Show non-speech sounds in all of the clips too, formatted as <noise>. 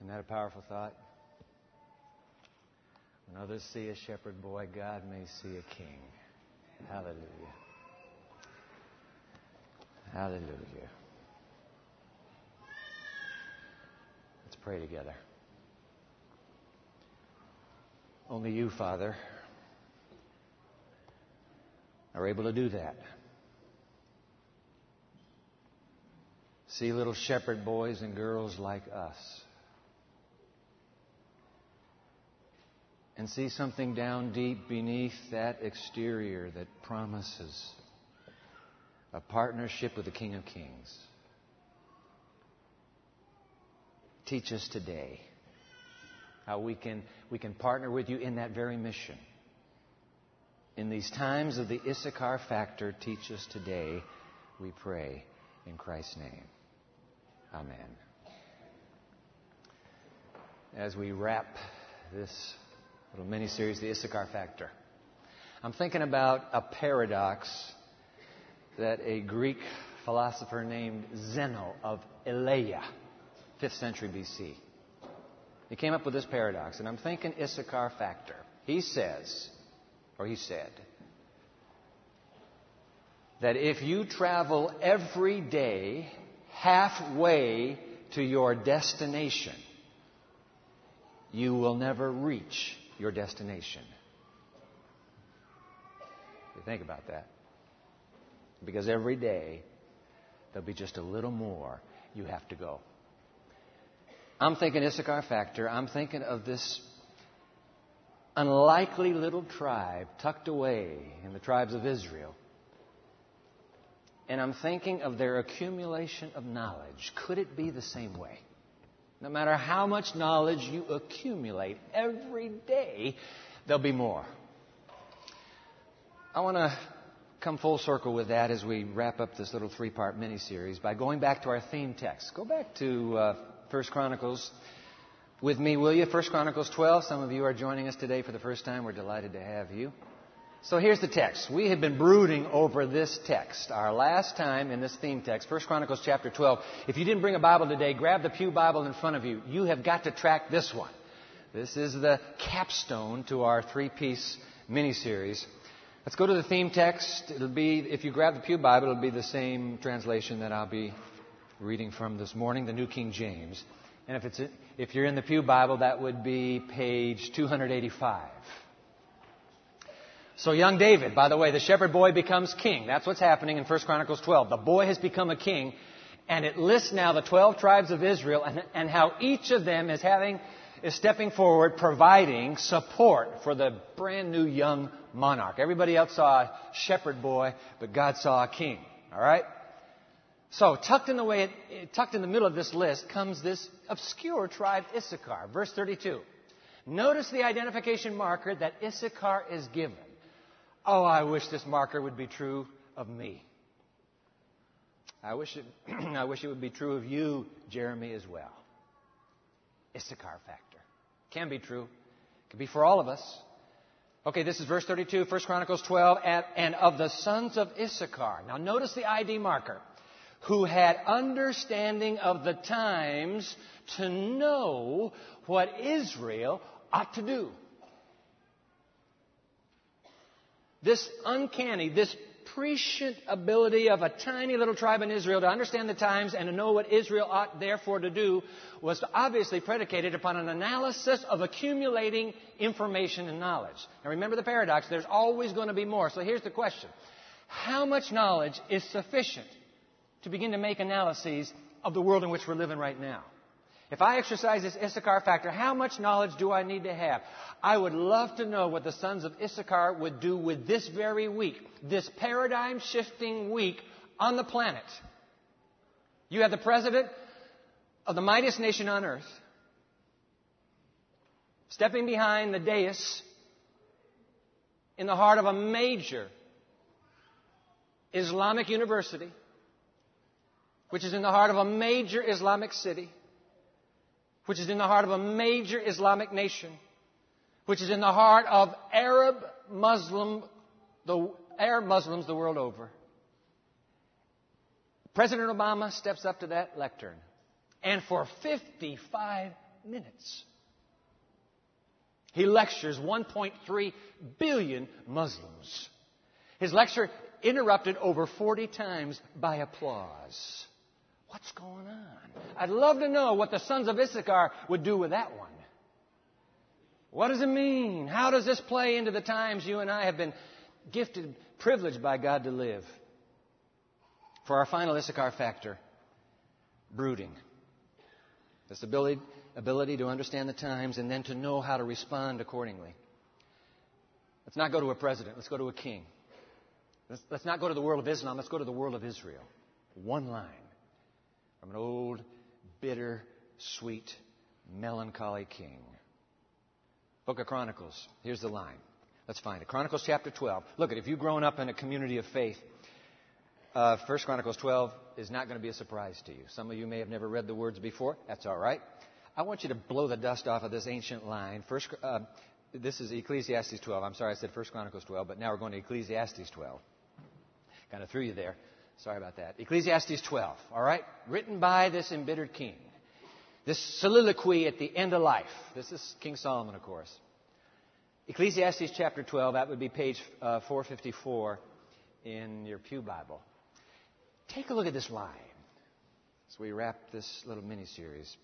Isn't that a powerful thought? When others see a shepherd boy, God may see a king. Hallelujah. Hallelujah. Let's pray together. Only you, Father, are able to do that. See little shepherd boys and girls like us. And see something down deep beneath that exterior that promises a partnership with the King of Kings. Teach us today how we can, we can partner with you in that very mission. In these times of the Issachar factor, teach us today, we pray, in Christ's name. Amen. As we wrap this little mini series, The Issachar Factor, I'm thinking about a paradox that a Greek philosopher named Zeno of Elea, 5th century BC, he came up with this paradox, and I'm thinking Issachar factor. He says, or he said, that if you travel every day halfway to your destination, you will never reach your destination. You think about that. Because every day, there'll be just a little more you have to go. I'm thinking Issachar factor. I'm thinking of this unlikely little tribe tucked away in the tribes of Israel. And I'm thinking of their accumulation of knowledge. Could it be the same way? No matter how much knowledge you accumulate every day, there'll be more. I want to come full circle with that as we wrap up this little three part mini series by going back to our theme text. Go back to uh, First Chronicles with me, will you? First Chronicles 12. Some of you are joining us today for the first time. We're delighted to have you. So here's the text. We have been brooding over this text. Our last time in this theme text, First Chronicles chapter 12. If you didn't bring a Bible today, grab the Pew Bible in front of you. You have got to track this one. This is the capstone to our three-piece mini-series. Let's go to the theme text. It'll be, if you grab the Pew Bible, it'll be the same translation that I'll be reading from this morning, the New King James. And if, it's, if you're in the Pew Bible, that would be page 285. So young David, by the way, the shepherd boy becomes king. That's what's happening in 1 Chronicles 12. The boy has become a king, and it lists now the 12 tribes of Israel and, and how each of them is having, is stepping forward, providing support for the brand new young monarch. Everybody else saw a shepherd boy, but God saw a king. All right? So, tucked in the way, tucked in the middle of this list comes this obscure tribe Issachar. Verse 32. Notice the identification marker that Issachar is given. Oh, I wish this marker would be true of me. I wish it, <clears throat> I wish it would be true of you, Jeremy, as well. Issachar factor. Can be true. It can be for all of us. Okay, this is verse 32, 1 Chronicles 12, and, and of the sons of Issachar. Now notice the ID marker who had understanding of the times to know what Israel ought to do. This uncanny, this prescient ability of a tiny little tribe in Israel to understand the times and to know what Israel ought therefore to do was obviously predicated upon an analysis of accumulating information and knowledge. Now remember the paradox, there's always going to be more. So here's the question. How much knowledge is sufficient to begin to make analyses of the world in which we're living right now. If I exercise this Issachar factor, how much knowledge do I need to have? I would love to know what the sons of Issachar would do with this very week, this paradigm shifting week on the planet. You have the president of the mightiest nation on earth stepping behind the dais in the heart of a major Islamic university which is in the heart of a major Islamic city, which is in the heart of a major Islamic nation, which is in the heart of Arab Muslim, the Arab Muslims the world over. President Obama steps up to that lectern. And for 55 minutes. He lectures 1.3 billion Muslims. His lecture interrupted over 40 times by applause. What's going on? I'd love to know what the sons of Issachar would do with that one. What does it mean? How does this play into the times you and I have been gifted, privileged by God to live? For our final Issachar factor, brooding. This ability, ability to understand the times and then to know how to respond accordingly. Let's not go to a president, let's go to a king. Let's, let's not go to the world of Islam, let's go to the world of Israel. One line from an old, bitter, sweet, melancholy king. Book of Chronicles. Here's the line. Let's find it. Chronicles chapter 12. Look, at if you've grown up in a community of faith, uh, 1 Chronicles 12 is not going to be a surprise to you. Some of you may have never read the words before. That's all right. I want you to blow the dust off of this ancient line. First, uh, this is Ecclesiastes 12. I'm sorry I said 1 Chronicles 12, but now we're going to Ecclesiastes 12. Kind of threw you there. Sorry about that. Ecclesiastes 12, all right? Written by this embittered king. This soliloquy at the end of life. This is King Solomon, of course. Ecclesiastes chapter 12, that would be page uh, 454 in your Pew Bible. Take a look at this line as we wrap this little mini series.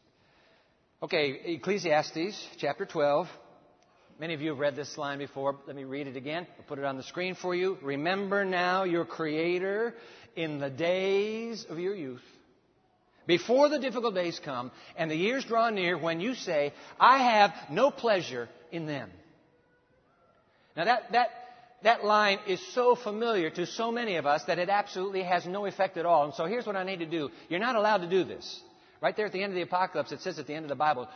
Okay, Ecclesiastes chapter 12. Many of you have read this line before. Let me read it again. I'll put it on the screen for you. Remember now your Creator in the days of your youth before the difficult days come and the years draw near when you say, I have no pleasure in them. Now that, that, that line is so familiar to so many of us that it absolutely has no effect at all. And so here's what I need to do. You're not allowed to do this. Right there at the end of the apocalypse, it says at the end of the Bible,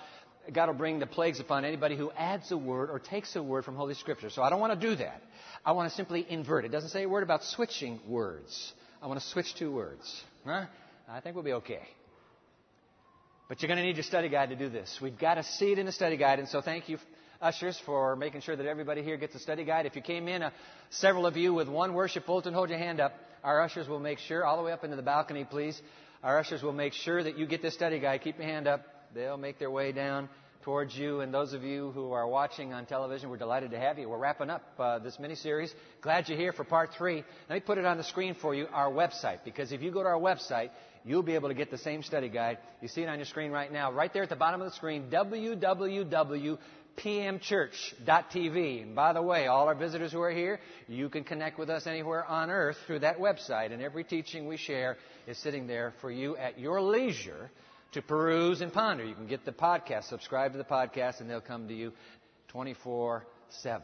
God will bring the plagues upon anybody who adds a word or takes a word from Holy Scripture. So I don't want to do that. I want to simply invert. It doesn't say a word about switching words. I want to switch two words. Huh? I think we'll be okay. But you're going to need your study guide to do this. We've got to see it in the study guide, and so thank you, ushers, for making sure that everybody here gets a study guide. If you came in, uh, several of you with one worship bulletin, hold your hand up. Our ushers will make sure, all the way up into the balcony, please. Our ushers will make sure that you get this study guide. Keep your hand up. They'll make their way down towards you. And those of you who are watching on television, we're delighted to have you. We're wrapping up uh, this mini series. Glad you're here for part three. Let me put it on the screen for you, our website, because if you go to our website, you'll be able to get the same study guide. You see it on your screen right now. Right there at the bottom of the screen, www.pmchurch.tv. And by the way, all our visitors who are here, you can connect with us anywhere on earth through that website. And every teaching we share is sitting there for you at your leisure to peruse and ponder. You can get the podcast, subscribe to the podcast, and they'll come to you 24 7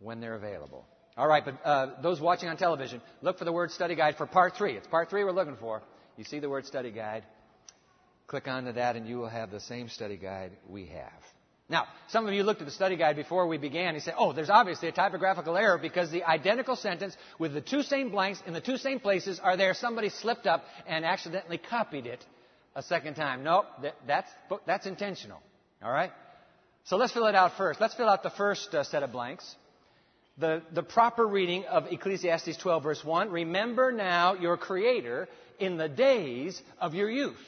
when they're available. All right, but uh, those watching on television, look for the word study guide for part three. It's part three we're looking for. You see the word study guide. Click onto that and you will have the same study guide we have. Now, some of you looked at the study guide before we began and said, oh, there's obviously a typographical error because the identical sentence with the two same blanks in the two same places are there. Somebody slipped up and accidentally copied it a second time. Nope, that's, that's intentional. All right? So let's fill it out first. Let's fill out the first uh, set of blanks. The, the proper reading of Ecclesiastes 12, verse 1 Remember now your Creator in the days of your youth.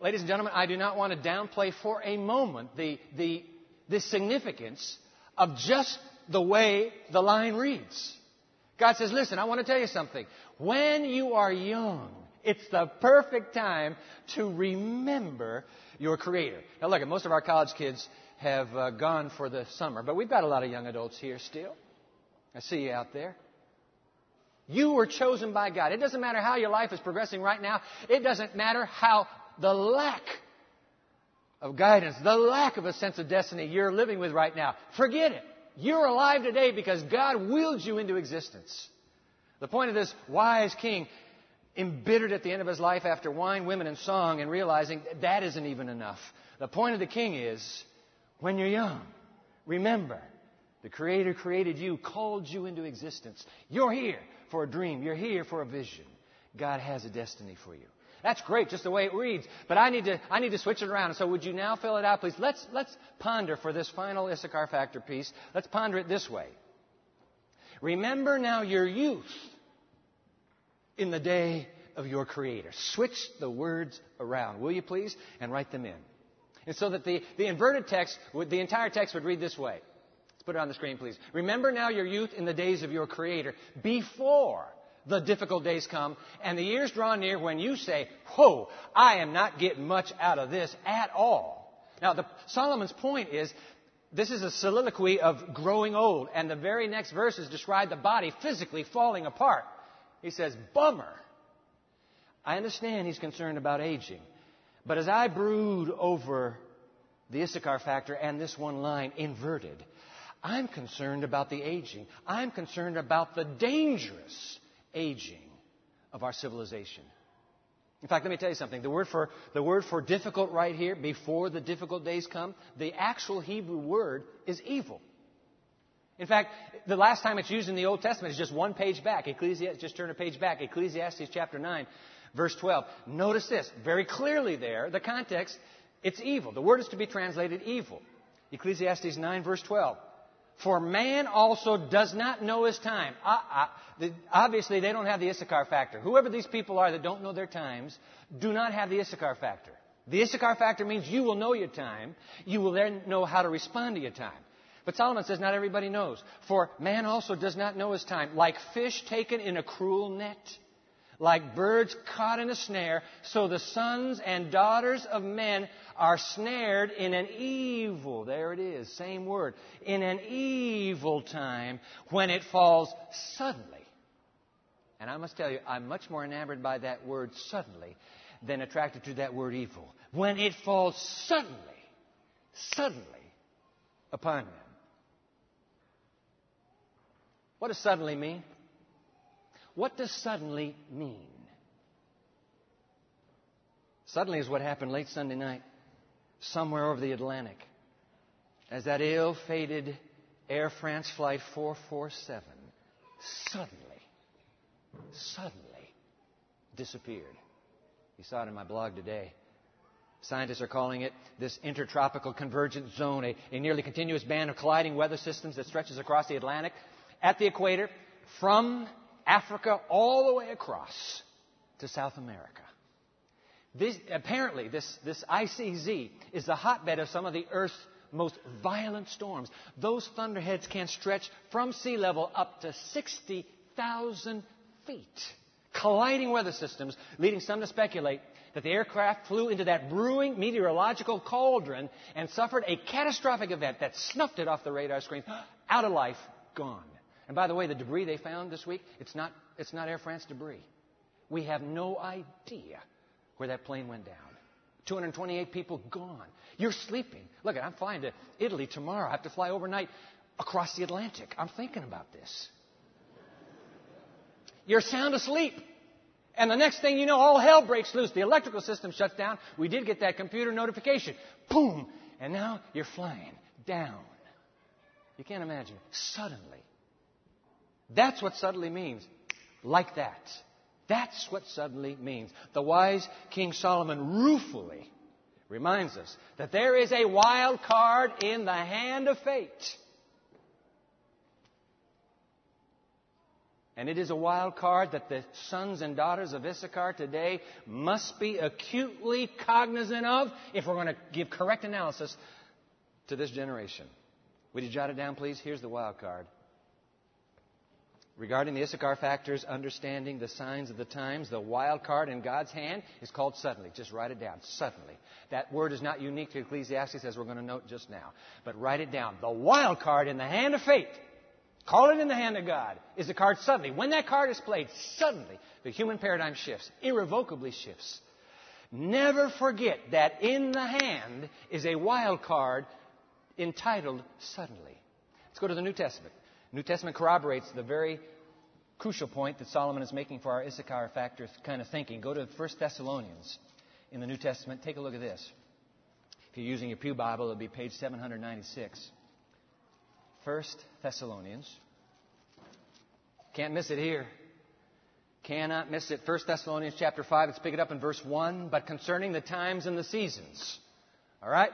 Ladies and gentlemen, I do not want to downplay for a moment the, the, the significance of just the way the line reads. God says, listen, I want to tell you something. When you are young, it's the perfect time to remember your Creator. Now, look, most of our college kids have uh, gone for the summer, but we've got a lot of young adults here still. I see you out there. You were chosen by God. It doesn't matter how your life is progressing right now. It doesn't matter how the lack of guidance, the lack of a sense of destiny you're living with right now. Forget it. You're alive today because God willed you into existence. The point of this wise king, embittered at the end of his life after wine, women, and song, and realizing that, isn't even enough. The point of the king is when you're young, remember the Creator created you, called you into existence. You're here for a dream. You're here for a vision. God has a destiny for you. That's great, just the way it reads. But I need to, I need to switch it around. So would you now fill it out, please? Let's, let's ponder for this final Issachar factor piece. Let's ponder it this way. Remember now your youth in the day of your Creator. Switch the words around, will you please? And write them in. And so that the, the inverted text, the entire text would read this way. Let's put it on the screen, please. Remember now your youth in the days of your Creator, before the difficult days come and the years draw near when you say, Whoa, I am not getting much out of this at all. Now, the, Solomon's point is this is a soliloquy of growing old, and the very next verses describe the body physically falling apart. He says, Bummer. I understand he's concerned about aging. But as I brood over the Issachar factor and this one line inverted, I'm concerned about the aging. I'm concerned about the dangerous aging of our civilization. In fact, let me tell you something. The word for, the word for difficult right here, before the difficult days come, the actual Hebrew word is evil. In fact, the last time it's used in the Old Testament is just one page back. Ecclesiastes, just turn a page back. Ecclesiastes chapter 9, verse 12. Notice this, very clearly there, the context, it's evil. The word is to be translated evil. Ecclesiastes 9, verse 12. For man also does not know his time. Uh, uh, the, obviously, they don't have the Issachar factor. Whoever these people are that don't know their times do not have the Issachar factor. The Issachar factor means you will know your time. You will then know how to respond to your time. But Solomon says not everybody knows. For man also does not know his time. Like fish taken in a cruel net like birds caught in a snare, so the sons and daughters of men are snared in an evil, there it is, same word, in an evil time when it falls suddenly. And I must tell you, I'm much more enamored by that word suddenly than attracted to that word evil. When it falls suddenly, suddenly upon them. What does suddenly mean? What does suddenly mean? Suddenly is what happened late Sunday night, somewhere over the Atlantic, as that ill fated Air France Flight 447 suddenly, suddenly disappeared. You saw it in my blog today. Scientists are calling it this intertropical convergence zone, a, a, nearly continuous band of colliding weather systems that stretches across the Atlantic at the equator from Africa all the way across to South America. This, apparently, this, this ICZ is the hotbed of some of the Earth's most violent storms. Those thunderheads can stretch from sea level up to 60,000 feet, colliding weather systems, leading some to speculate that the aircraft flew into that brewing meteorological cauldron and suffered a catastrophic event that snuffed it off the radar screen, <gasps> out of life, gone. And by the way, the debris they found this week, it's not, it's not Air France debris. We have no idea where that plane went down. 228 people gone. You're sleeping. Look, I'm flying to Italy tomorrow. I have to fly overnight across the Atlantic. I'm thinking about this. You're sound asleep. And the next thing you know, all hell breaks loose. The electrical system shuts down. We did get that computer notification. Boom! And now you're flying down. You can't imagine. Suddenly, that's what suddenly means. Like that. That's what suddenly means. The wise King Solomon ruefully reminds us that there is a wild card in the hand of fate. And it is a wild card that the sons and daughters of Issachar today must be acutely cognizant of if we're going to give correct analysis to this generation. Would you jot it down, please? Here's the wild card. Regarding the Issachar factors, understanding the signs of the times, the wild card in God's hand is called suddenly. Just write it down. Suddenly. That word is not unique to Ecclesiastes, as we're going to note just now. But write it down. The wild card in the hand of fate, call it in the hand of God, is the card suddenly. When that card is played, suddenly the human paradigm shifts, irrevocably shifts. Never forget that in the hand is a wild card entitled Suddenly. Let's go to the New Testament. New Testament corroborates the very crucial point that Solomon is making for our Issachar factor kind of thinking. Go to 1 Thessalonians in the New Testament. Take a look at this. If you're using your Pew Bible, it'll be page 796. 1 Thessalonians. Can't miss it here. Cannot miss it. 1 Thessalonians chapter 5. Let's pick it up in verse 1. But concerning the times and the seasons. All right?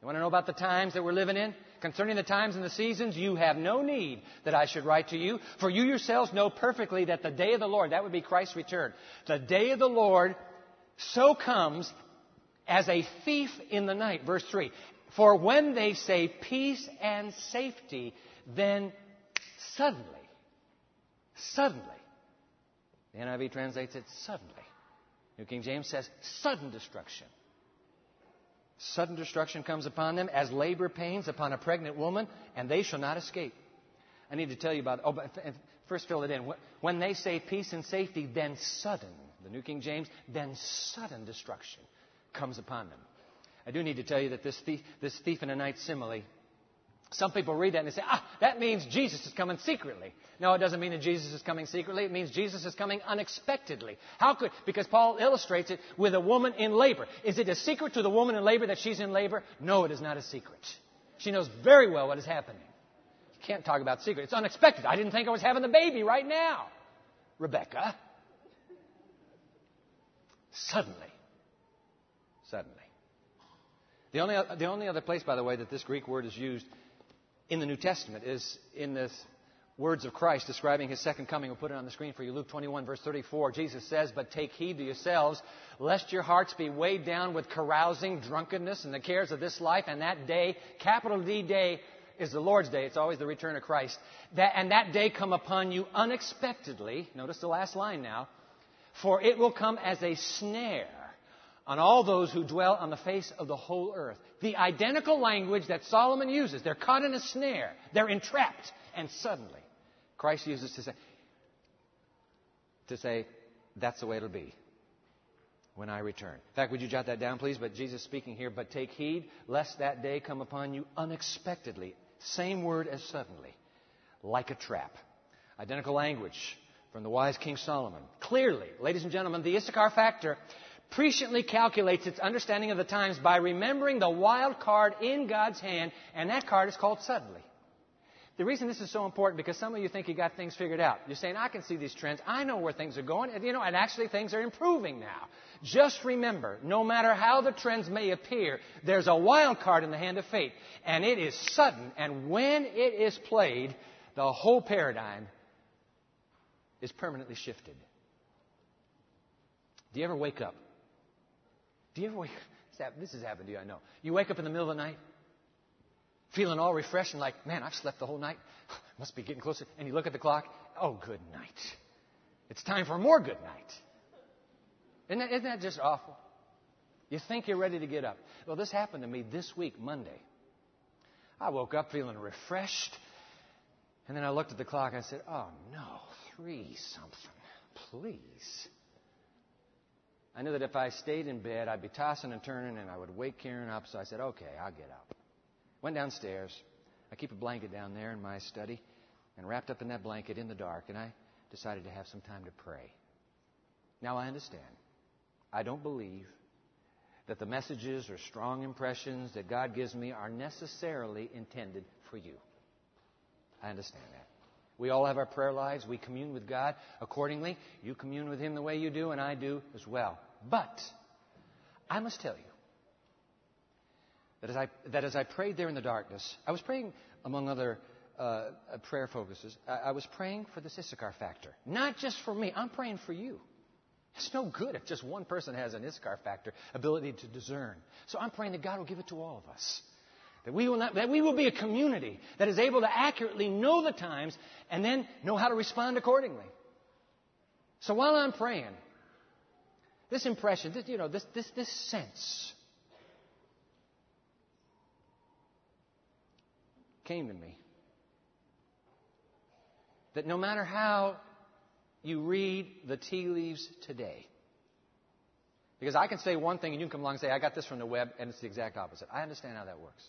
You want to know about the times that we're living in? Concerning the times and the seasons, you have no need that I should write to you, for you yourselves know perfectly that the day of the Lord, that would be Christ's return, the day of the Lord so comes as a thief in the night. Verse 3. For when they say peace and safety, then suddenly, suddenly, the NIV translates it suddenly. New King James says sudden destruction. Sudden destruction comes upon them as labor pains upon a pregnant woman, and they shall not escape. I need to tell you about, oh, but first fill it in. When they say peace and safety, then sudden, the New King James, then sudden destruction comes upon them. I do need to tell you that this thief, this thief in the night simile, some people read that and they say, ah, that means Jesus is coming secretly. No, it doesn't mean that Jesus is coming secretly. It means Jesus is coming unexpectedly. How could? Because Paul illustrates it with a woman in labor. Is it a secret to the woman in labor that she's in labor? No, it is not a secret. She knows very well what is happening. You can't talk about secret. It's unexpected. I didn't think I was having the baby right now. Rebecca. Suddenly. Suddenly. The only, the only other place, by the way, that this Greek word is used in the New Testament is in the words of Christ describing his second coming. We'll put it on the screen for you. Luke 21, verse 34. Jesus says, But take heed to yourselves, lest your hearts be weighed down with carousing, drunkenness, and the cares of this life, and that day, capital D day, is the Lord's day. It's always the return of Christ. That, and that day come upon you unexpectedly. Notice the last line now. For it will come as a snare on all those who dwell on the face of the whole earth. The identical language that Solomon uses. They're caught in a snare. They're entrapped. And suddenly, Christ uses to say, to say, that's the way it'll be when I return. In fact, would you jot that down, please? But Jesus speaking here, but take heed lest that day come upon you unexpectedly. Same word as suddenly. Like a trap. Identical language from the wise King Solomon. Clearly, ladies and gentlemen, the Issachar factor presciently calculates its understanding of the times by remembering the wild card in God's hand, and that card is called suddenly. The reason this is so important because some of you think you got things figured out. You're saying, I can see these trends. I know where things are going. And, you know, and actually things are improving now. Just remember, no matter how the trends may appear, there's a wild card in the hand of fate. And it is sudden. And when it is played, the whole paradigm is permanently shifted. Do you ever wake up do you ever wake <laughs> This has happened to you, I know. You wake up in the middle of the night, feeling all refreshed and like, man, I've slept the whole night. <laughs> Must be getting closer. And you look at the clock. Oh, good night. It's time for more good night. Isn't that, isn't that just awful? You think you're ready to get up. Well, this happened to me this week, Monday. I woke up feeling refreshed. And then I looked at the clock. And I said, oh, no, three something. Please. I knew that if I stayed in bed, I'd be tossing and turning and I would wake Karen up. So I said, okay, I'll get up. Went downstairs. I keep a blanket down there in my study and wrapped up in that blanket in the dark, and I decided to have some time to pray. Now I understand. I don't believe that the messages or strong impressions that God gives me are necessarily intended for you. I understand that. We all have our prayer lives. We commune with God accordingly. You commune with Him the way you do, and I do as well. But I must tell you that as I, that as I prayed there in the darkness, I was praying among other uh, prayer focuses. I, I was praying for the Issachar factor. Not just for me, I'm praying for you. It's no good if just one person has an Issachar factor, ability to discern. So I'm praying that God will give it to all of us. That we, will not, that we will be a community that is able to accurately know the times and then know how to respond accordingly. So while I'm praying, this impression, this, you know, this, this, this sense came to me that no matter how you read the tea leaves today, because I can say one thing and you can come along and say, I got this from the web, and it's the exact opposite. I understand how that works.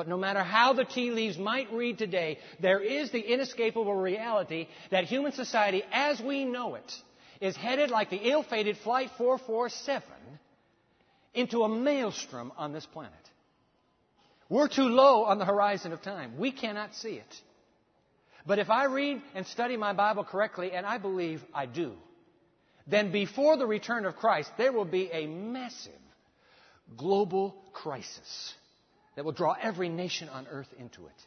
But no matter how the tea leaves might read today, there is the inescapable reality that human society, as we know it, is headed like the ill fated Flight 447 into a maelstrom on this planet. We're too low on the horizon of time. We cannot see it. But if I read and study my Bible correctly, and I believe I do, then before the return of Christ, there will be a massive global crisis that will draw every nation on earth into it.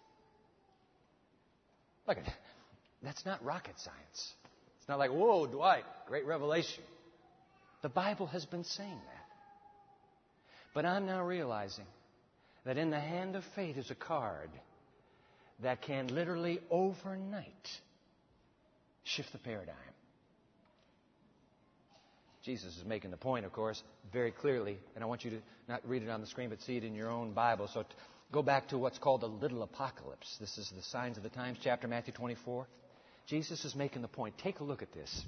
Look at that. That's not rocket science. It's not like, whoa, Dwight, great revelation. The Bible has been saying that. But I'm now realizing that in the hand of fate is a card that can literally overnight shift the paradigm. Jesus is making the point, of course, very clearly, and I want you to not read it on the screen, but see it in your own Bible. So go back to what's called the little apocalypse. This is the Signs of the Times chapter, Matthew 24. Jesus is making the point. Take a look at this.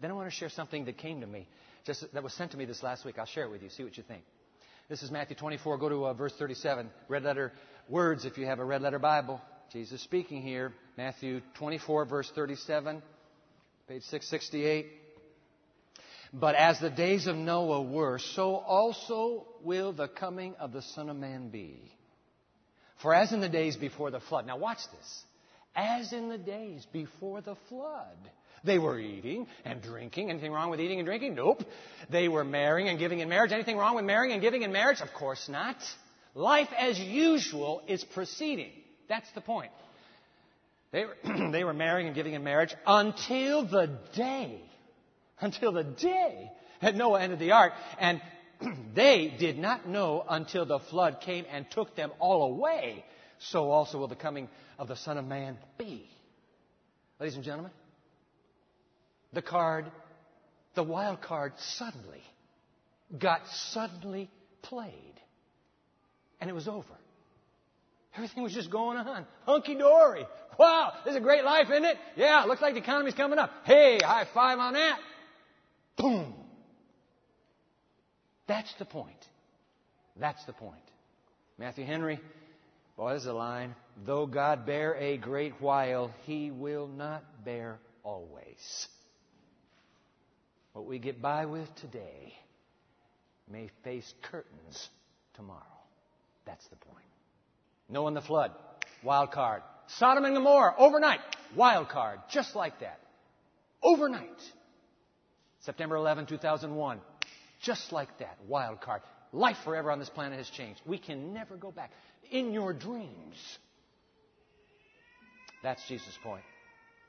Then I want to share something that came to me, just that was sent to me this last week. I'll share it with you. See what you think. This is Matthew 24. Go to uh, verse 37. Red letter words if you have a red letter Bible. Jesus speaking here. Matthew 24, verse 37, page 668. But as the days of Noah were, so also will the coming of the Son of Man be. For as in the days before the flood. Now watch this. As in the days before the flood. They were eating and drinking. Anything wrong with eating and drinking? Nope. They were marrying and giving in marriage. Anything wrong with marrying and giving in marriage? Of course not. Life as usual is proceeding. That's the point. They were, <clears throat> they were marrying and giving in marriage until the day, until the day that Noah entered the ark. And <clears throat> they did not know until the flood came and took them all away. So also will the coming of the Son of Man be. Ladies and gentlemen, the card, the wild card suddenly got suddenly played. And it was over. Everything was just going on. Hunky dory. Wow, this is a great life, isn't it? Yeah, looks like the economy's coming up. Hey, high five on that. Boom. That's the point. That's the point. Matthew Henry, boy, there's a line. Though God bear a great while, he will not bear always. What we get by with today may face curtains tomorrow. That's the point. Noah and the flood, wild card. Sodom and Gomorrah, overnight, wild card, just like that. Overnight. September 11, 2001, just like that, wild card. Life forever on this planet has changed. We can never go back. In your dreams. That's Jesus' point.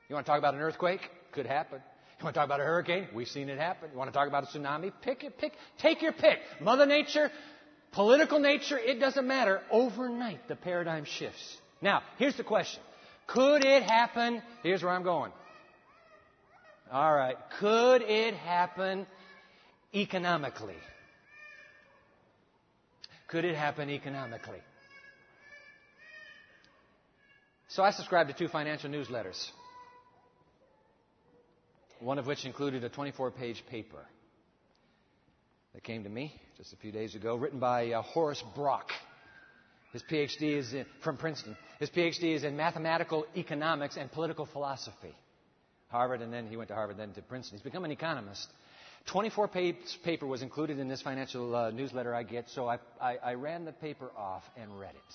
You want to talk about an earthquake? Could happen. You want to talk about a hurricane? We've seen it happen. You want to talk about a tsunami? Pick it, pick, take your pick. Mother Nature, political nature, it doesn't matter. Overnight, the paradigm shifts. Now, here's the question. Could it happen? Here's where I'm going. All right. Could it happen economically? Could it happen economically? So I subscribed to two financial newsletters one of which included a 24 page paper that came to me just a few days ago, written by uh, Horace Brock. His PhD is in, from Princeton. His PhD is in mathematical economics and political philosophy. Harvard, and then he went to Harvard, then to Princeton. He's become an economist. 24 page paper was included in this financial uh, newsletter I get, so I, I, I ran the paper off and read it.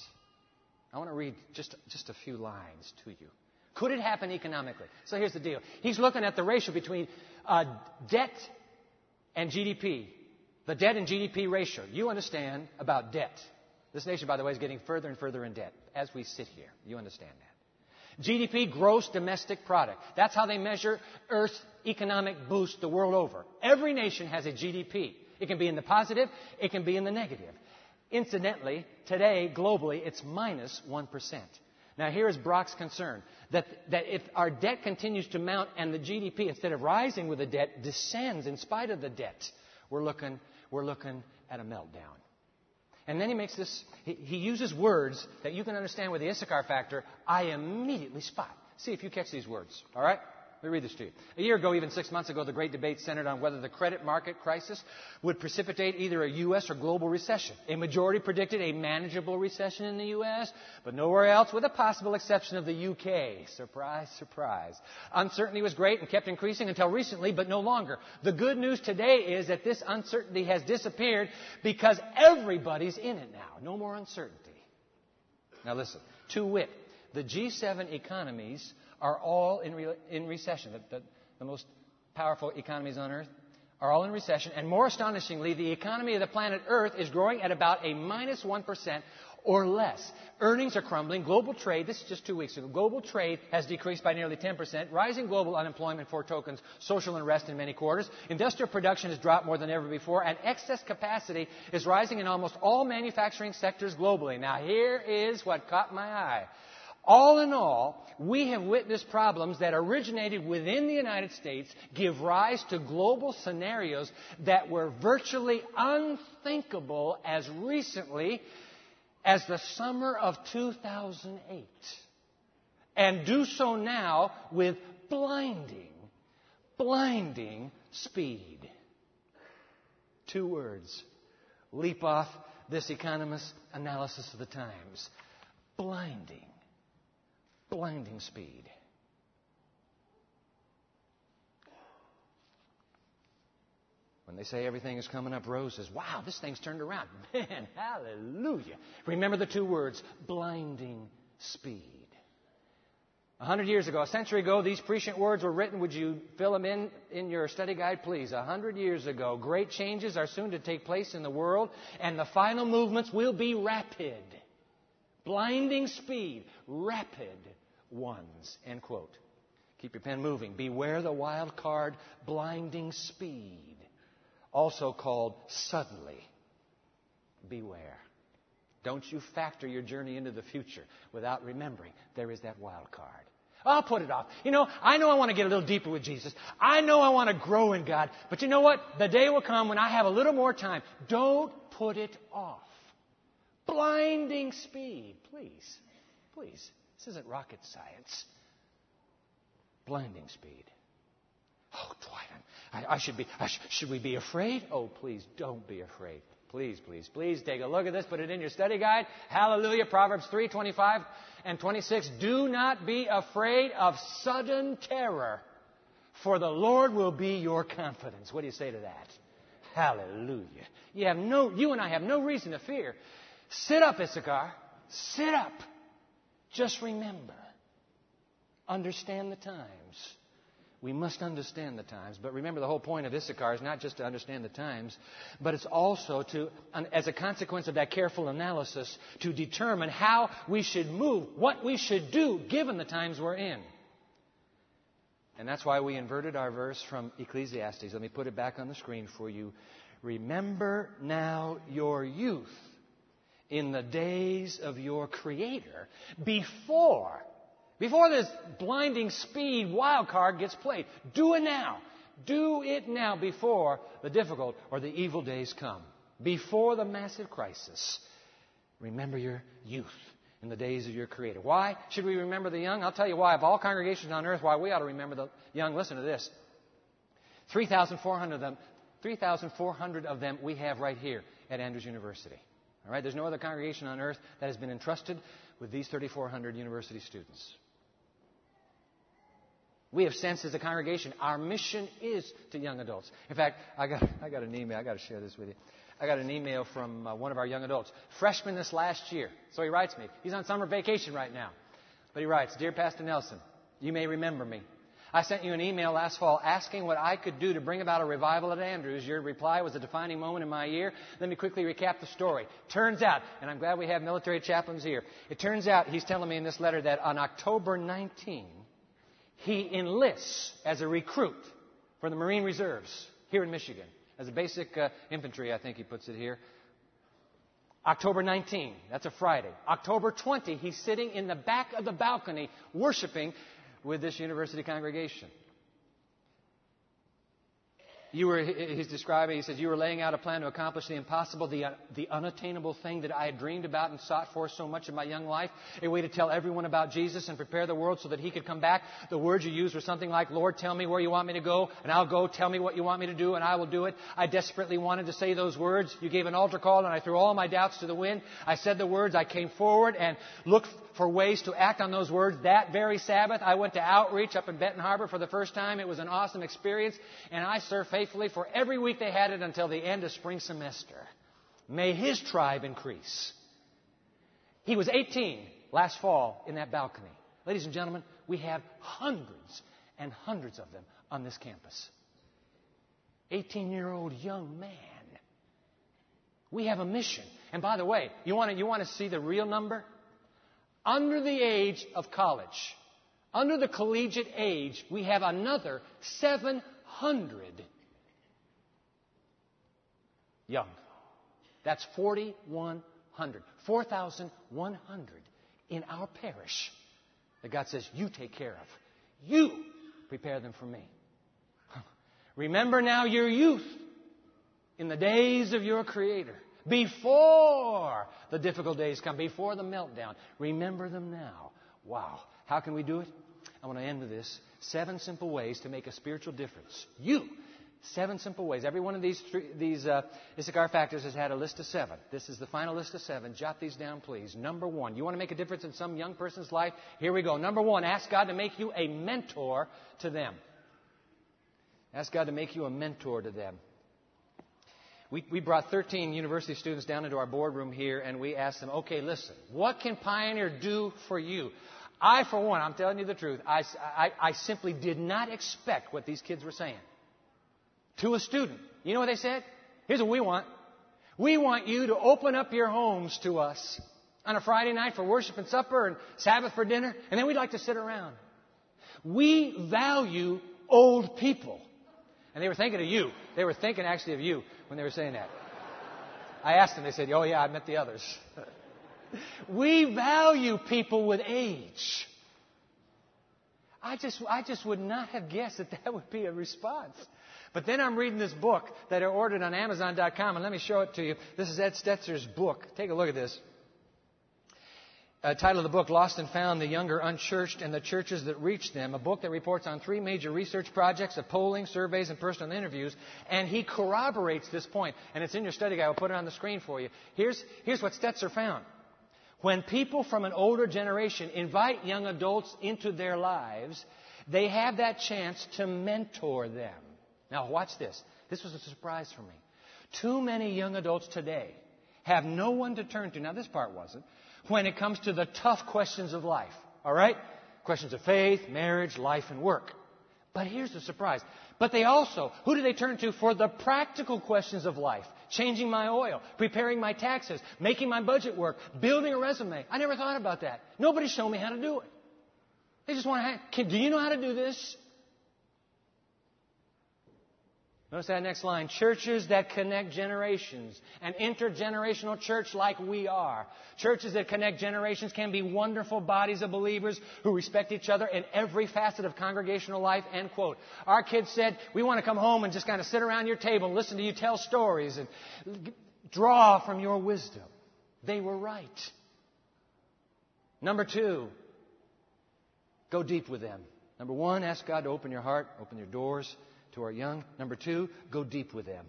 I want to read just, just a few lines to you. Could it happen economically? So here's the deal. He's looking at the ratio between uh, debt and GDP. The debt and GDP ratio. You understand about debt. This nation, by the way, is getting further and further in debt as we sit here. You understand that. GDP, gross domestic product. That's how they measure Earth's economic boost the world over. Every nation has a GDP. It can be in the positive, it can be in the negative. Incidentally, today, globally, it's minus 1. Now, here is Brock's concern that, that if our debt continues to mount and the GDP, instead of rising with the debt, descends in spite of the debt, we're looking, we're looking at a meltdown. And then he makes this, he, uses words that you can understand with the Issachar factor, I immediately spot. See if you catch these words, all right? Let me read this to you. A year ago, even six months ago, the great debate centered on whether the credit market crisis would precipitate either a U.S. or global recession. A majority predicted a manageable recession in the U.S., but nowhere else, with a possible exception of the U.K. Surprise, surprise. Uncertainty was great and kept increasing until recently, but no longer. The good news today is that this uncertainty has disappeared because everybody's in it now. No more uncertainty. Now listen. To wit, the G7 economies are all in, re- in recession. The, the, the most powerful economies on earth are all in recession, and more astonishingly, the economy of the planet Earth is growing at about a minus 1 or less. Earnings are crumbling. Global trade, this is just two weeks ago, global trade has decreased by nearly 10%. Rising global unemployment foretokens social unrest in many quarters. Industrial production has dropped more than ever before, and excess capacity is rising in almost all manufacturing sectors globally. Now, here is what caught my eye. All in all, we have witnessed problems that originated within the United States give rise to global scenarios that were virtually unthinkable as recently as the summer of 2008. And do so now with blinding, blinding speed. Two words leap off this economist's analysis of the times blinding blinding speed. When they say everything is coming up roses, wow, this thing's turned around. <laughs> Man, hallelujah. Remember the two words blinding speed. A hundred years ago, a century ago, these prescient words were written. Would you fill them in in your study guide, please? A hundred years ago, great changes are soon to take place in the world, and the final movements will be rapid. Blinding speed, rapid ones. End quote. Keep your pen moving. Beware the wild card, blinding speed, also called suddenly. Beware. Don't you factor your journey into the future without remembering there is that wild card. I'll put it off. You know, I know I want to get a little deeper with Jesus. I know I want to grow in God. But you know what? The day will come when I have a little more time. Don't put it off. Blinding speed. Please. Please. This isn't rocket science. Blinding speed. Oh, Dwight, I, I should be. I sh- should we be afraid? Oh, please don't be afraid. Please, please, please take a look at this. Put it in your study guide. Hallelujah. Proverbs 3, 25 and 26. Do not be afraid of sudden terror, for the Lord will be your confidence. What do you say to that? Hallelujah. You have no, you and I have no reason to fear. Sit up, Issachar. Sit up. Just remember, understand the times. We must understand the times. But remember, the whole point of Issachar is not just to understand the times, but it's also to, as a consequence of that careful analysis, to determine how we should move, what we should do given the times we're in. And that's why we inverted our verse from Ecclesiastes. Let me put it back on the screen for you. Remember now your youth in the days of your Creator before, before this blinding speed wild card gets played. Do it now. Do it now before the difficult or the evil days come. Before the massive crisis. Remember your youth in the days of your Creator. Why should we remember the young? I'll tell you why. Of all congregations on earth, why we ought to remember the young. Listen to this. 3,400 of them, 3,400 of them we have right here at Andrews University. All right? There's no other congregation on earth that has been entrusted with these 3,400 university students. We have sensed as a congregation, our mission is to young adults. In fact, I got, I got an email. I got to share this with you. I got an email from uh, one of our young adults, freshman this last year. So he writes me. He's on summer vacation right now. But he writes, Dear Pastor Nelson, you may remember me. I sent you an email last fall asking what I could do to bring about a revival at Andrews. Your reply was a defining moment in my year. Let me quickly recap the story. Turns out, and I'm glad we have military chaplains here, it turns out he's telling me in this letter that on October 19, he enlists as a recruit for the Marine Reserves here in Michigan, as a basic uh, infantry, I think he puts it here. October 19, that's a Friday. October 20, he's sitting in the back of the balcony worshiping with this university congregation. You were, he's describing, he says, you were laying out a plan to accomplish the impossible, the, the unattainable thing that I had dreamed about and sought for so much in my young life. A way to tell everyone about Jesus and prepare the world so that he could come back. The words you used were something like, Lord, tell me where you want me to go, and I'll go. Tell me what you want me to do, and I will do it. I desperately wanted to say those words. You gave an altar call, and I threw all my doubts to the wind. I said the words. I came forward and looked for ways to act on those words. That very Sabbath, I went to outreach up in Benton Harbor for the first time. It was an awesome experience, and I served faithfully for every week they had it until the end of spring semester. May his tribe increase. He was 18 last fall in that balcony. Ladies and gentlemen, we have hundreds and hundreds of them on this campus. 18 year old young man. We have a mission. And by the way, you want to, you want to see the real number? Under the age of college, under the collegiate age, we have another 700 young. That's 4,100. 4,100 in our parish that God says, You take care of. You prepare them for me. <laughs> Remember now your youth in the days of your Creator. Before the difficult days come, before the meltdown. Remember them now. Wow. How can we do it? I want to end with this. Seven simple ways to make a spiritual difference. You. Seven simple ways. Every one of these, three, these uh, Issachar factors has had a list of seven. This is the final list of seven. Jot these down, please. Number one, you want to make a difference in some young person's life? Here we go. Number one, ask God to make you a mentor to them. Ask God to make you a mentor to them. We, we brought 13 university students down into our boardroom here and we asked them, okay, listen, what can Pioneer do for you? I, for one, I'm telling you the truth, I, I, I simply did not expect what these kids were saying. To a student. You know what they said? Here's what we want. We want you to open up your homes to us on a Friday night for worship and supper and Sabbath for dinner, and then we'd like to sit around. We value old people. And they were thinking of you. They were thinking actually of you when they were saying that. I asked them, they said, Oh, yeah, I met the others. <laughs> we value people with age. I just, I just would not have guessed that that would be a response. But then I'm reading this book that I ordered on Amazon.com, and let me show it to you. This is Ed Stetzer's book. Take a look at this uh, title of the book, Lost and Found, The Younger Unchurched and the Churches That Reach Them, a book that reports on three major research projects of polling, surveys, and personal interviews. And he corroborates this. And it's in your study guide. I'll put it on the screen for you. Here's, here's what Stetzer found. When people from an older generation invite young adults into their lives, they have that chance to mentor them. Now, watch this. This was a surprise for me. Too many young adults today have no one to turn to. Now, this part wasn't when it comes to the tough questions of life. All right? Questions of faith, marriage, life, and work. But here's the surprise. But they also, who do they turn to for the practical questions of life? Changing my oil, preparing my taxes, making my budget work, building a resume. I never thought about that. Nobody showed me how to do it. They just want to, do you know how to do this? Notice that next line. Churches that connect generations. An intergenerational church like we are. Churches that connect generations can be wonderful bodies of believers who respect each other in every facet of congregational life. End quote. Our kids said, we want to come home and just kind of sit around your table and listen to you tell stories and draw from your wisdom. They were right. Number two, go deep with them. Number one, ask God to open your heart, open your doors to our young. Number two, go deep with them.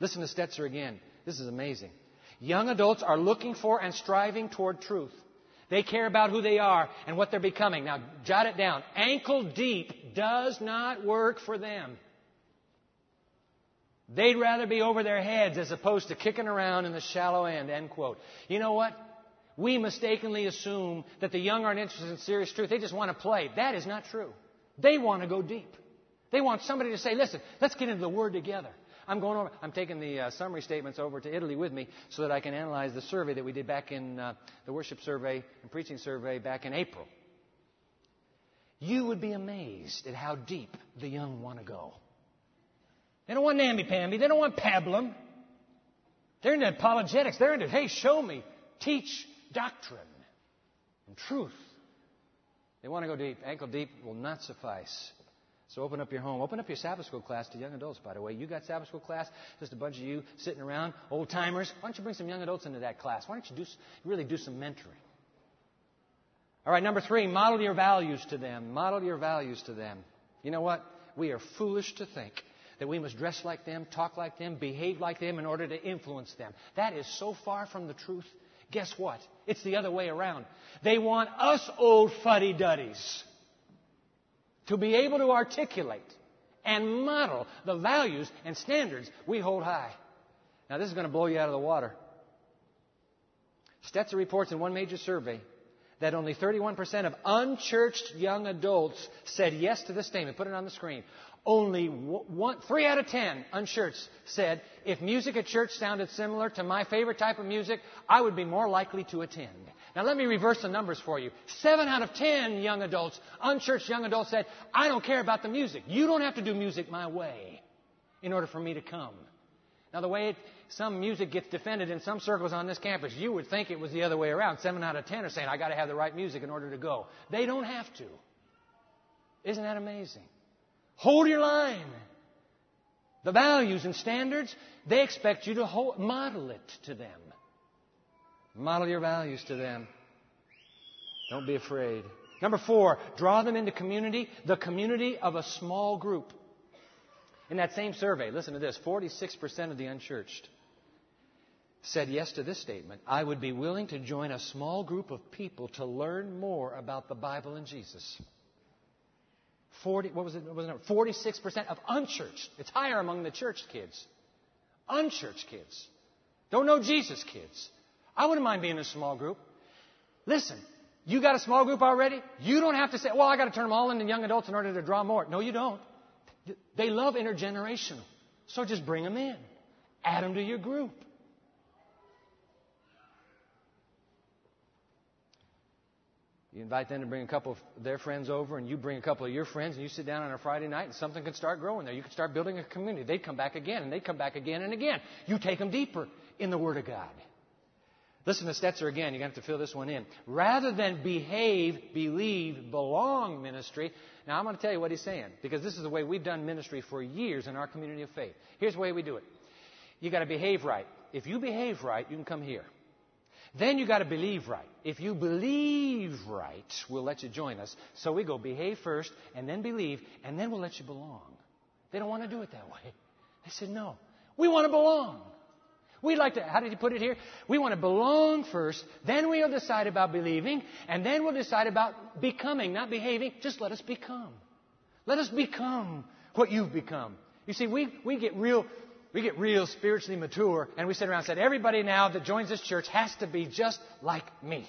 Listen to Stetzer again. This is amazing. Young adults are looking for and striving toward truth. They care about who they are and what they're becoming. Now, jot it down. Ankle deep does not work for them. They'd rather be over their heads as opposed to kicking around in the shallow end. End quote. You know what? We mistakenly assume that the young aren't interested in serious truth. They just want to play. That is not true. They want to go deep. They want somebody to say, listen, let's get into the Word together. I'm going over, I'm taking the uh, summary statements over to Italy with me so that I can analyze the survey that we did back in uh, the worship survey and preaching survey back in April. You would be amazed at how deep the young want to go. They don't want namby-pamby. They don't want pablum. They're into apologetics. They're into, hey, show me. Teach doctrine and truth. They want to go deep. Ankle deep will not suffice. So open up your home. Open up your Sabbath school class to young adults, by the way. You got Sabbath school class, just a bunch of you sitting around, old timers. Why don't you bring some young adults into that class? Why don't you do, really do some mentoring? All right, number three, model your values to them. Model your values to them. You know what? We are foolish to think that we must dress like them, talk like them, behave like them in order to influence them. That is so far from the truth. Guess what? It's the other way around. They want us old fuddy duddies to be able to articulate and model the values and standards we hold high. Now, this is going to blow you out of the water. Stetzer reports in one major survey that only 31% of unchurched young adults said yes to this statement. Put it on the screen. Only one, three out of ten unchurched said, if music at church sounded similar to my favorite type of music, I would be more likely to attend. Now let me reverse the numbers for you. Seven out of ten young adults, unchurched young adults said, I don't care about the music. You don't have to do music my way in order for me to come. Now the way it, some music gets defended in some circles on this campus, you would think it was the other way around. Seven out of ten are saying, I gotta have the right music in order to go. They don't have to. Isn't that amazing? Hold your line. The values and standards, they expect you to hold, model it to them. Model your values to them. Don't be afraid. Number four, draw them into community, the community of a small group. In that same survey, listen to this 46% of the unchurched said yes to this statement I would be willing to join a small group of people to learn more about the Bible and Jesus. 40, what was it? What was it 46% of unchurched. It's higher among the church kids. Unchurched kids. Don't know Jesus kids. I wouldn't mind being in a small group. Listen, you got a small group already? You don't have to say, well, I got to turn them all into young adults in order to draw more. No, you don't. They love intergenerational. So just bring them in. Add them to your group. You invite them to bring a couple of their friends over, and you bring a couple of your friends, and you sit down on a Friday night, and something can start growing there. You can start building a community. They'd come back again, and they'd come back again and again. You take them deeper in the Word of God. Listen to Stetzer again. You're going to have to fill this one in. Rather than behave, believe, belong ministry. Now, I'm going to tell you what he's saying, because this is the way we've done ministry for years in our community of faith. Here's the way we do it. You got to behave right. If you behave right, you can come here. Then you got to believe right. If you believe right, we'll let you join us. So we go behave first, and then believe, and then we'll let you belong. They don't want to do it that way. They said, no. We want to belong. We'd like to, how did he put it here? We want to belong first, then we'll decide about believing, and then we'll decide about becoming, not behaving. Just let us become. Let us become what you've become. You see, we, we get real we get real spiritually mature and we sit around and said, everybody now that joins this church has to be just like me.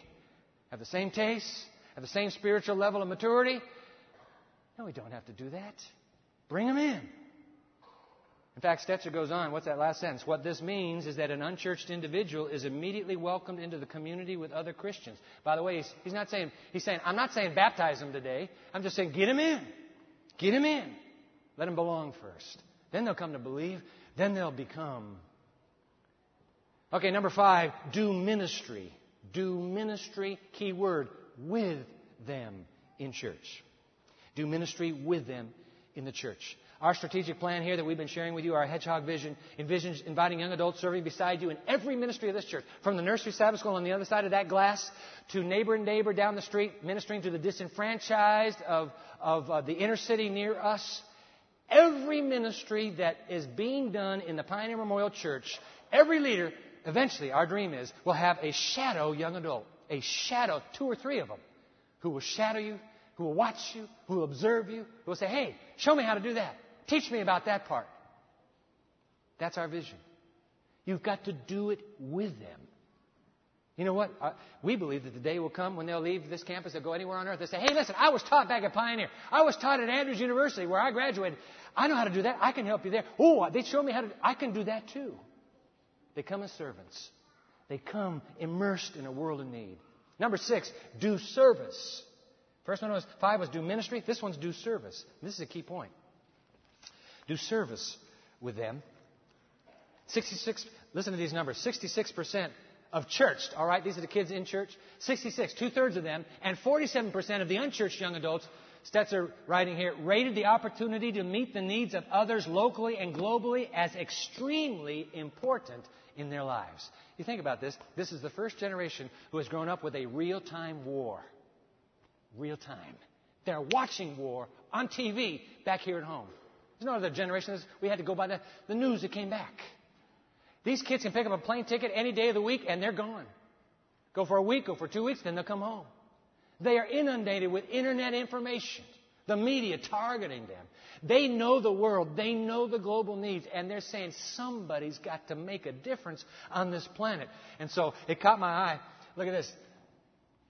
Have the same tastes, have the same spiritual level of maturity. No, we don't have to do that. Bring them in. In fact, Stetzer goes on, what's that last sentence? What this means is that an unchurched individual is immediately welcomed into the community with other Christians. By the way, he's, he's not saying, he's saying, I'm not saying baptize them today. I'm just saying get them in. Get them in. Let them belong first. Then they'll come to believe. Then they'll become. Okay, number five, do ministry. Do ministry, key word, with them in church. Do ministry with them in the church. Our strategic plan here that we've been sharing with you, our hedgehog vision, envisions inviting young adults serving beside you in every ministry of this church, from the nursery Sabbath school on the other side of that glass to neighbor and neighbor down the street, ministering to the disenfranchised of, of uh, the inner city near us, Every ministry that is being done in the Pioneer Memorial Church, every leader, eventually, our dream is, will have a shadow young adult. A shadow, two or three of them, who will shadow you, who will watch you, who will observe you, who will say, hey, show me how to do that. Teach me about that part. That's our vision. You've got to do it with them. You know what? Uh, we believe that the day will come when they'll leave this campus, they'll go anywhere on earth. They'll say, hey, listen, I was taught back at Pioneer. I was taught at Andrews University where I graduated. I know how to do that. I can help you there. Oh, they show me how to. I can do that too. They come as servants. They come immersed in a world in need. Number six, do service. First one was five was do ministry. This one's do service. This is a key point. Do service with them. 66, listen to these numbers. 66% of churched, all right? These are the kids in church. 66, two thirds of them, and 47% of the unchurched young adults, Stetzer writing here, rated the opportunity to meet the needs of others locally and globally as extremely important in their lives. You think about this. This is the first generation who has grown up with a real time war. Real time. They're watching war on TV back here at home. There's no other generation. We had to go by the, the news that came back. These kids can pick up a plane ticket any day of the week and they're gone. Go for a week, go for two weeks, then they'll come home. They are inundated with internet information, the media targeting them. They know the world, they know the global needs, and they're saying somebody's got to make a difference on this planet. And so it caught my eye. Look at this.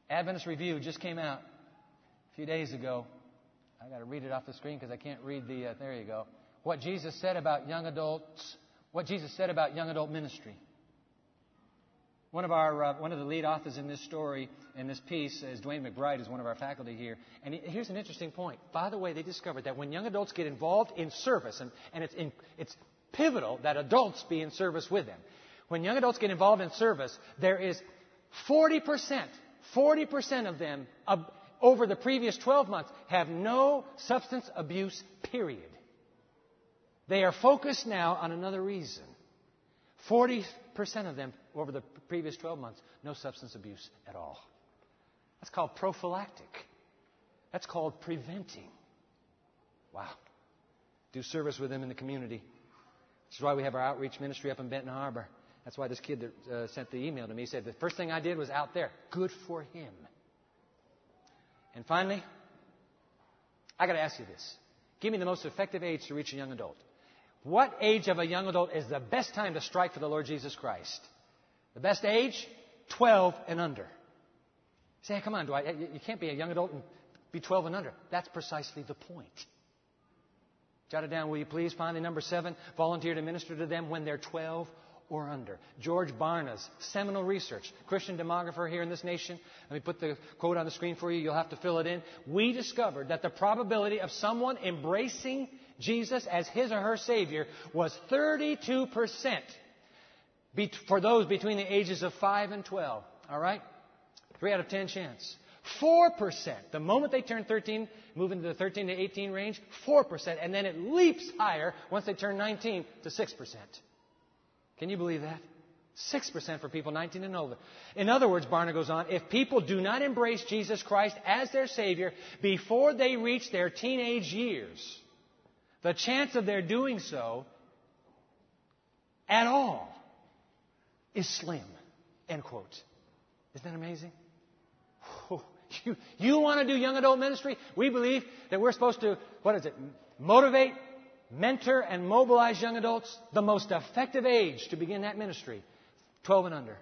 Adventist Review just came out a few days ago. I got to read it off the screen because I can't read the. Uh, there you go. What Jesus said about young adults. What Jesus said about young adult ministry. One of our uh, one of the lead authors in this story in this piece is Duane McBride, is one of our faculty here. And he, here's an interesting point. By the way, they discovered that when young adults get involved in service, and, and it's in, it's pivotal that adults be in service with them. When young adults get involved in service, there is 40 percent 40% of them over the previous 12 months have no substance abuse, period. They are focused now on another reason. 40% of them over the previous 12 months, no substance abuse at all. That's called prophylactic. That's called preventing. Wow. Do service with them in the community. This is why we have our outreach ministry up in Benton Harbor. That's why this kid that uh, sent the email to me said the first thing I did was out there. Good for him. And finally, I got to ask you this. Give me the most effective age to reach a young adult. What age of a young adult is the best time to strike for the Lord Jesus Christ? The best age? 12 and under. say, hey, come on, Dwight. You can't be a young adult and be 12 and under. That's precisely the point. Jot it down, will you please? Finally, number seven, volunteer to minister to them when they're 12 or under. George Barna's seminal research, Christian demographer here in this nation. Let me put the quote on the screen for you. You'll have to fill it in. We discovered that the probability of someone embracing Jesus as his or her Savior was 32% for those between the ages of 5 and 12. All right? 3 out of 10 chance. 4%. The moment they turn 13, move into the 13 to 18 range, 4%. And then it leaps higher once they turn 19 to 6%. Can you believe that? 6% for people 19 and older. In other words, Barna goes on, if people do not embrace Jesus Christ as their Savior before they reach their teenage years, the chance of their doing so at all is slim. End quote. Isn't that amazing? You, you want to do young adult ministry? We believe that we're supposed to, what is it, motivate, mentor and mobilize young adults, the most effective age to begin that ministry, 12 and under.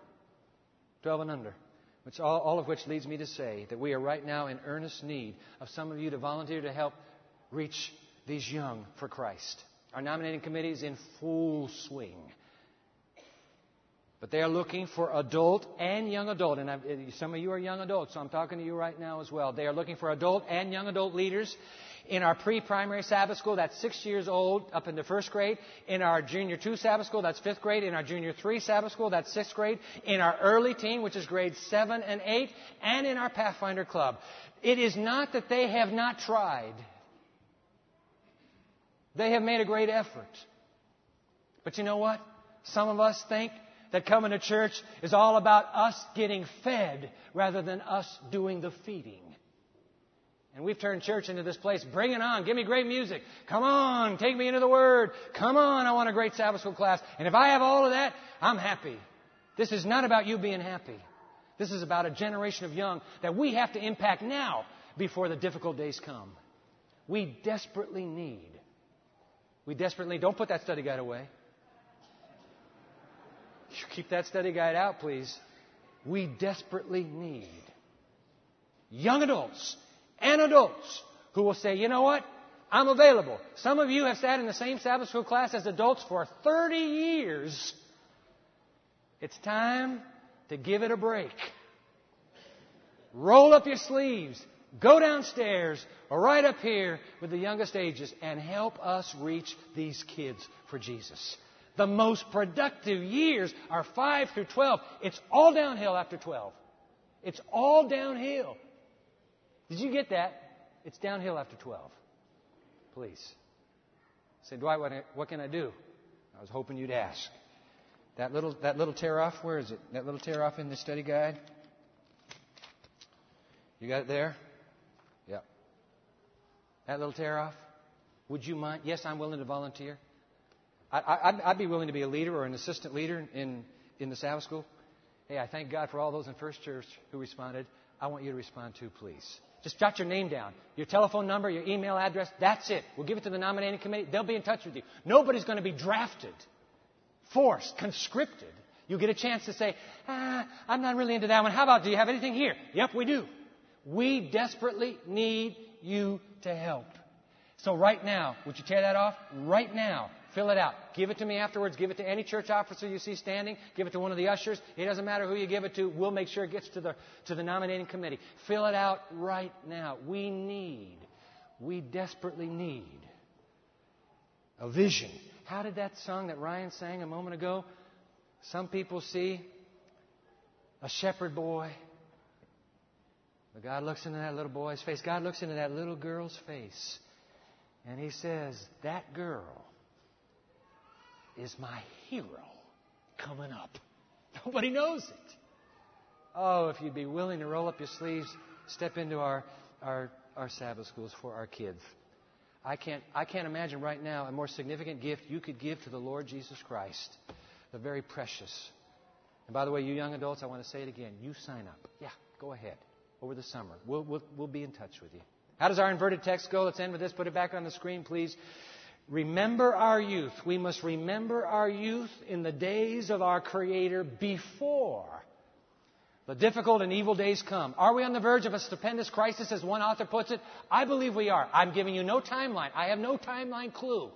12 and under. Which all, all of which leads me to say that we are right now in earnest need of some of you to volunteer to help reach these young for Christ. Our nominating committee is in full swing. But they are looking for adult and young adult. And I've, some of you are young adults, so I'm talking to you right now as well. They are looking for adult and young adult leaders in our pre-primary Sabbath school, that's six years old up into first grade. In our junior two Sabbath school, that's fifth grade. In our junior three Sabbath school, that's sixth grade. In our early teen, which is grades seven and eight. And in our Pathfinder Club. It is not that they have not tried. They have made a great effort. But you know what? Some of us think that coming to church is all about us getting fed rather than us doing the feeding. And we've turned church into this place. Bring it on. Give me great music. Come on. Take me into the Word. Come on. I want a great Sabbath school class. And if I have all of that, I'm happy. This is not about you being happy. This is about a generation of young that we have to impact now before the difficult days come. We desperately need. We desperately, don't put that study guide away. Keep that study guide out, please. We desperately need young adults and adults who will say, you know what? I'm available. Some of you have sat in the same Sabbath school class as adults for 30 years. It's time to give it a break. Roll up your sleeves. Go downstairs or right up here with the youngest ages and help us reach these kids for Jesus. The most productive years are 5 through 12. It's all downhill after 12. It's all downhill. Did you get that? It's downhill after 12. Please. Say, Dwight, what, what can I do? I was hoping you'd ask. That little, that little tear off, where is it? That little tear off in the study guide? You got it there? That little tear off? Would you mind? Yes, I'm willing to volunteer. I, would be willing to be a leader or an assistant leader in, in the Sabbath school. Hey, I thank God for all those in First Church who responded. I want you to respond too, please. Just jot your name down, your telephone number, your email address. That's it. We'll give it to the nominating committee. They'll be in touch with you. Nobody's going to be drafted, forced, conscripted You get a chance to say, ah, I'm not really into that one. How about, do you have anything here? Yep, we do. We desperately need you to help. So right now, would you tear that off? Right now, fill it out. Give it to me afterwards. Give it to any church officer you see standing. Give it to one of the ushers. It doesn't matter who you give it to. We'll make sure it gets to the, to the nominating committee. Fill it out right now. We need, we desperately need a vision. How did that song that Ryan sang a moment ago? Some people see a shepherd boy. But God looks into that little boy's face. God looks into that little girl's face. And he says, That girl is my hero coming up. <laughs> Nobody knows it. Oh, if you'd be willing to roll up your sleeves, step into our, our, our Sabbath schools for our kids. I can't, I can't imagine right now a more significant gift you could give to the Lord Jesus Christ, the very precious. And by the way, you young adults, I want to say it again. You sign up. Yeah, go ahead over the summer. We'll, we'll, we'll be in touch with you. How does our inverted text go? Let's end with this. Put it back on the screen, please. Remember our youth. We must remember our youth in the days of our Creator before the difficult and evil days come. Are we on the verge of a stupendous crisis, as one author puts it? I believe we are. I'm giving you no timeline. I have no timeline clue.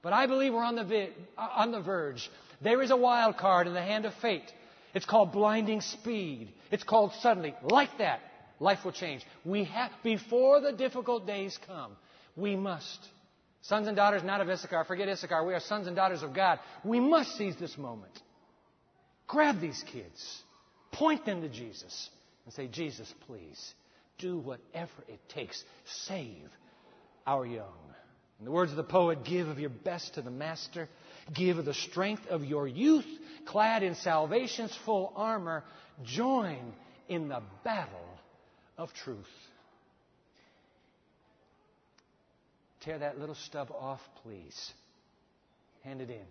But I believe we're on the, vi- uh, on the verge. There is a wild card in the hand of fate. It's called blinding speed. It's called suddenly. Like that, life will change. We have, before the difficult days come, we must. Sons and daughters not of Issachar, forget Issachar. We are sons and daughters of God. We must seize this moment. Grab these kids. Point them to Jesus and say, Jesus, please, do whatever it takes. Save our young. In the words of the poet, give of your best to the Master. Give of the strength of your youth, clad in salvation's full armor. Join in the battle of truth. Tear that little stub off, please. Hand it in.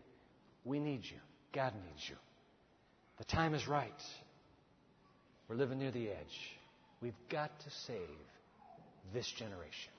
We need you. God needs you. The time is right. We're living near the edge. We've got to save this generation.